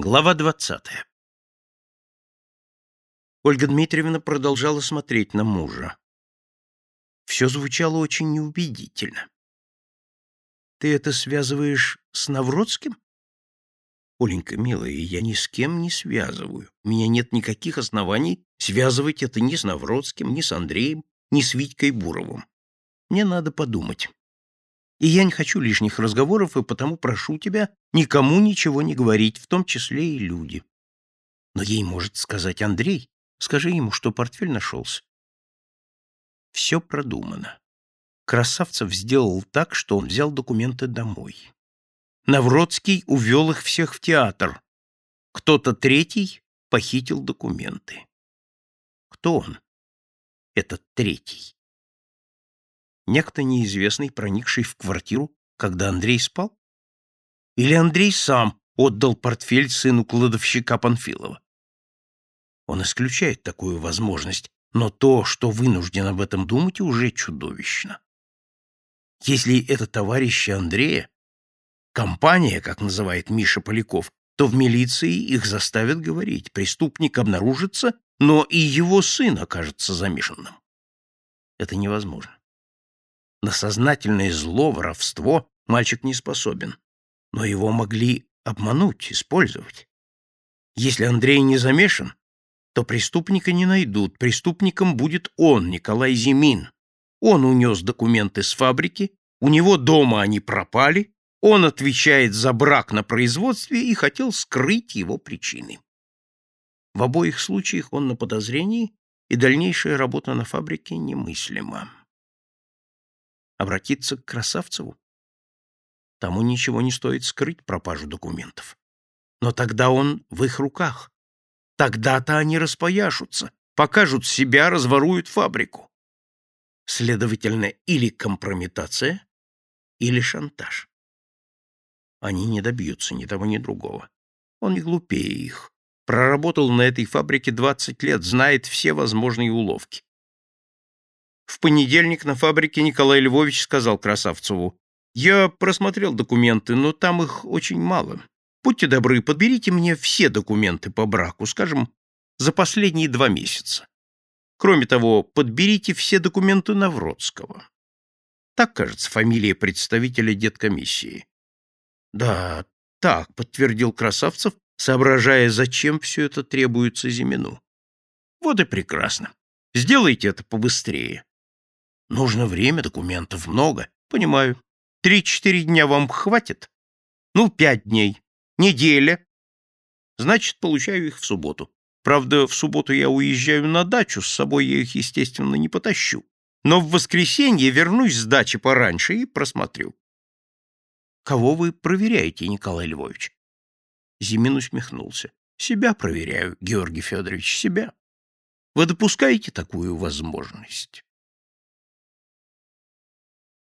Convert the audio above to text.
Глава двадцатая Ольга Дмитриевна продолжала смотреть на мужа. Все звучало очень неубедительно. «Ты это связываешь с Навродским?» «Оленька, милая, я ни с кем не связываю. У меня нет никаких оснований связывать это ни с Навродским, ни с Андреем, ни с Витькой Буровым. Мне надо подумать. И я не хочу лишних разговоров, и потому прошу тебя никому ничего не говорить, в том числе и люди. Но ей может сказать Андрей. Скажи ему, что портфель нашелся. Все продумано. Красавцев сделал так, что он взял документы домой. Навродский увел их всех в театр. Кто-то третий похитил документы. Кто он? Этот третий некто неизвестный, проникший в квартиру, когда Андрей спал? Или Андрей сам отдал портфель сыну кладовщика Панфилова? Он исключает такую возможность, но то, что вынужден об этом думать, уже чудовищно. Если это товарищи Андрея, компания, как называет Миша Поляков, то в милиции их заставят говорить, преступник обнаружится, но и его сын окажется замешанным. Это невозможно. На сознательное зло, воровство мальчик не способен. Но его могли обмануть, использовать. Если Андрей не замешан, то преступника не найдут. Преступником будет он, Николай Зимин. Он унес документы с фабрики, у него дома они пропали, он отвечает за брак на производстве и хотел скрыть его причины. В обоих случаях он на подозрении, и дальнейшая работа на фабрике немыслима. Обратиться к Красавцеву? Тому ничего не стоит скрыть пропажу документов. Но тогда он в их руках. Тогда-то они распояшутся, покажут себя, разворуют фабрику. Следовательно, или компрометация, или шантаж. Они не добьются ни того, ни другого. Он не глупее их. Проработал на этой фабрике 20 лет, знает все возможные уловки. В понедельник на фабрике Николай Львович сказал Красавцеву, «Я просмотрел документы, но там их очень мало. Будьте добры, подберите мне все документы по браку, скажем, за последние два месяца. Кроме того, подберите все документы Навродского». Так, кажется, фамилия представителя деткомиссии. «Да, так», — подтвердил Красавцев, соображая, зачем все это требуется Зимину. «Вот и прекрасно. Сделайте это побыстрее. Нужно время, документов много. Понимаю. Три-четыре дня вам хватит? Ну, пять дней. Неделя. Значит, получаю их в субботу. Правда, в субботу я уезжаю на дачу, с собой я их, естественно, не потащу. Но в воскресенье вернусь с дачи пораньше и просмотрю. Кого вы проверяете, Николай Львович? Зимин усмехнулся. Себя проверяю, Георгий Федорович, себя. Вы допускаете такую возможность?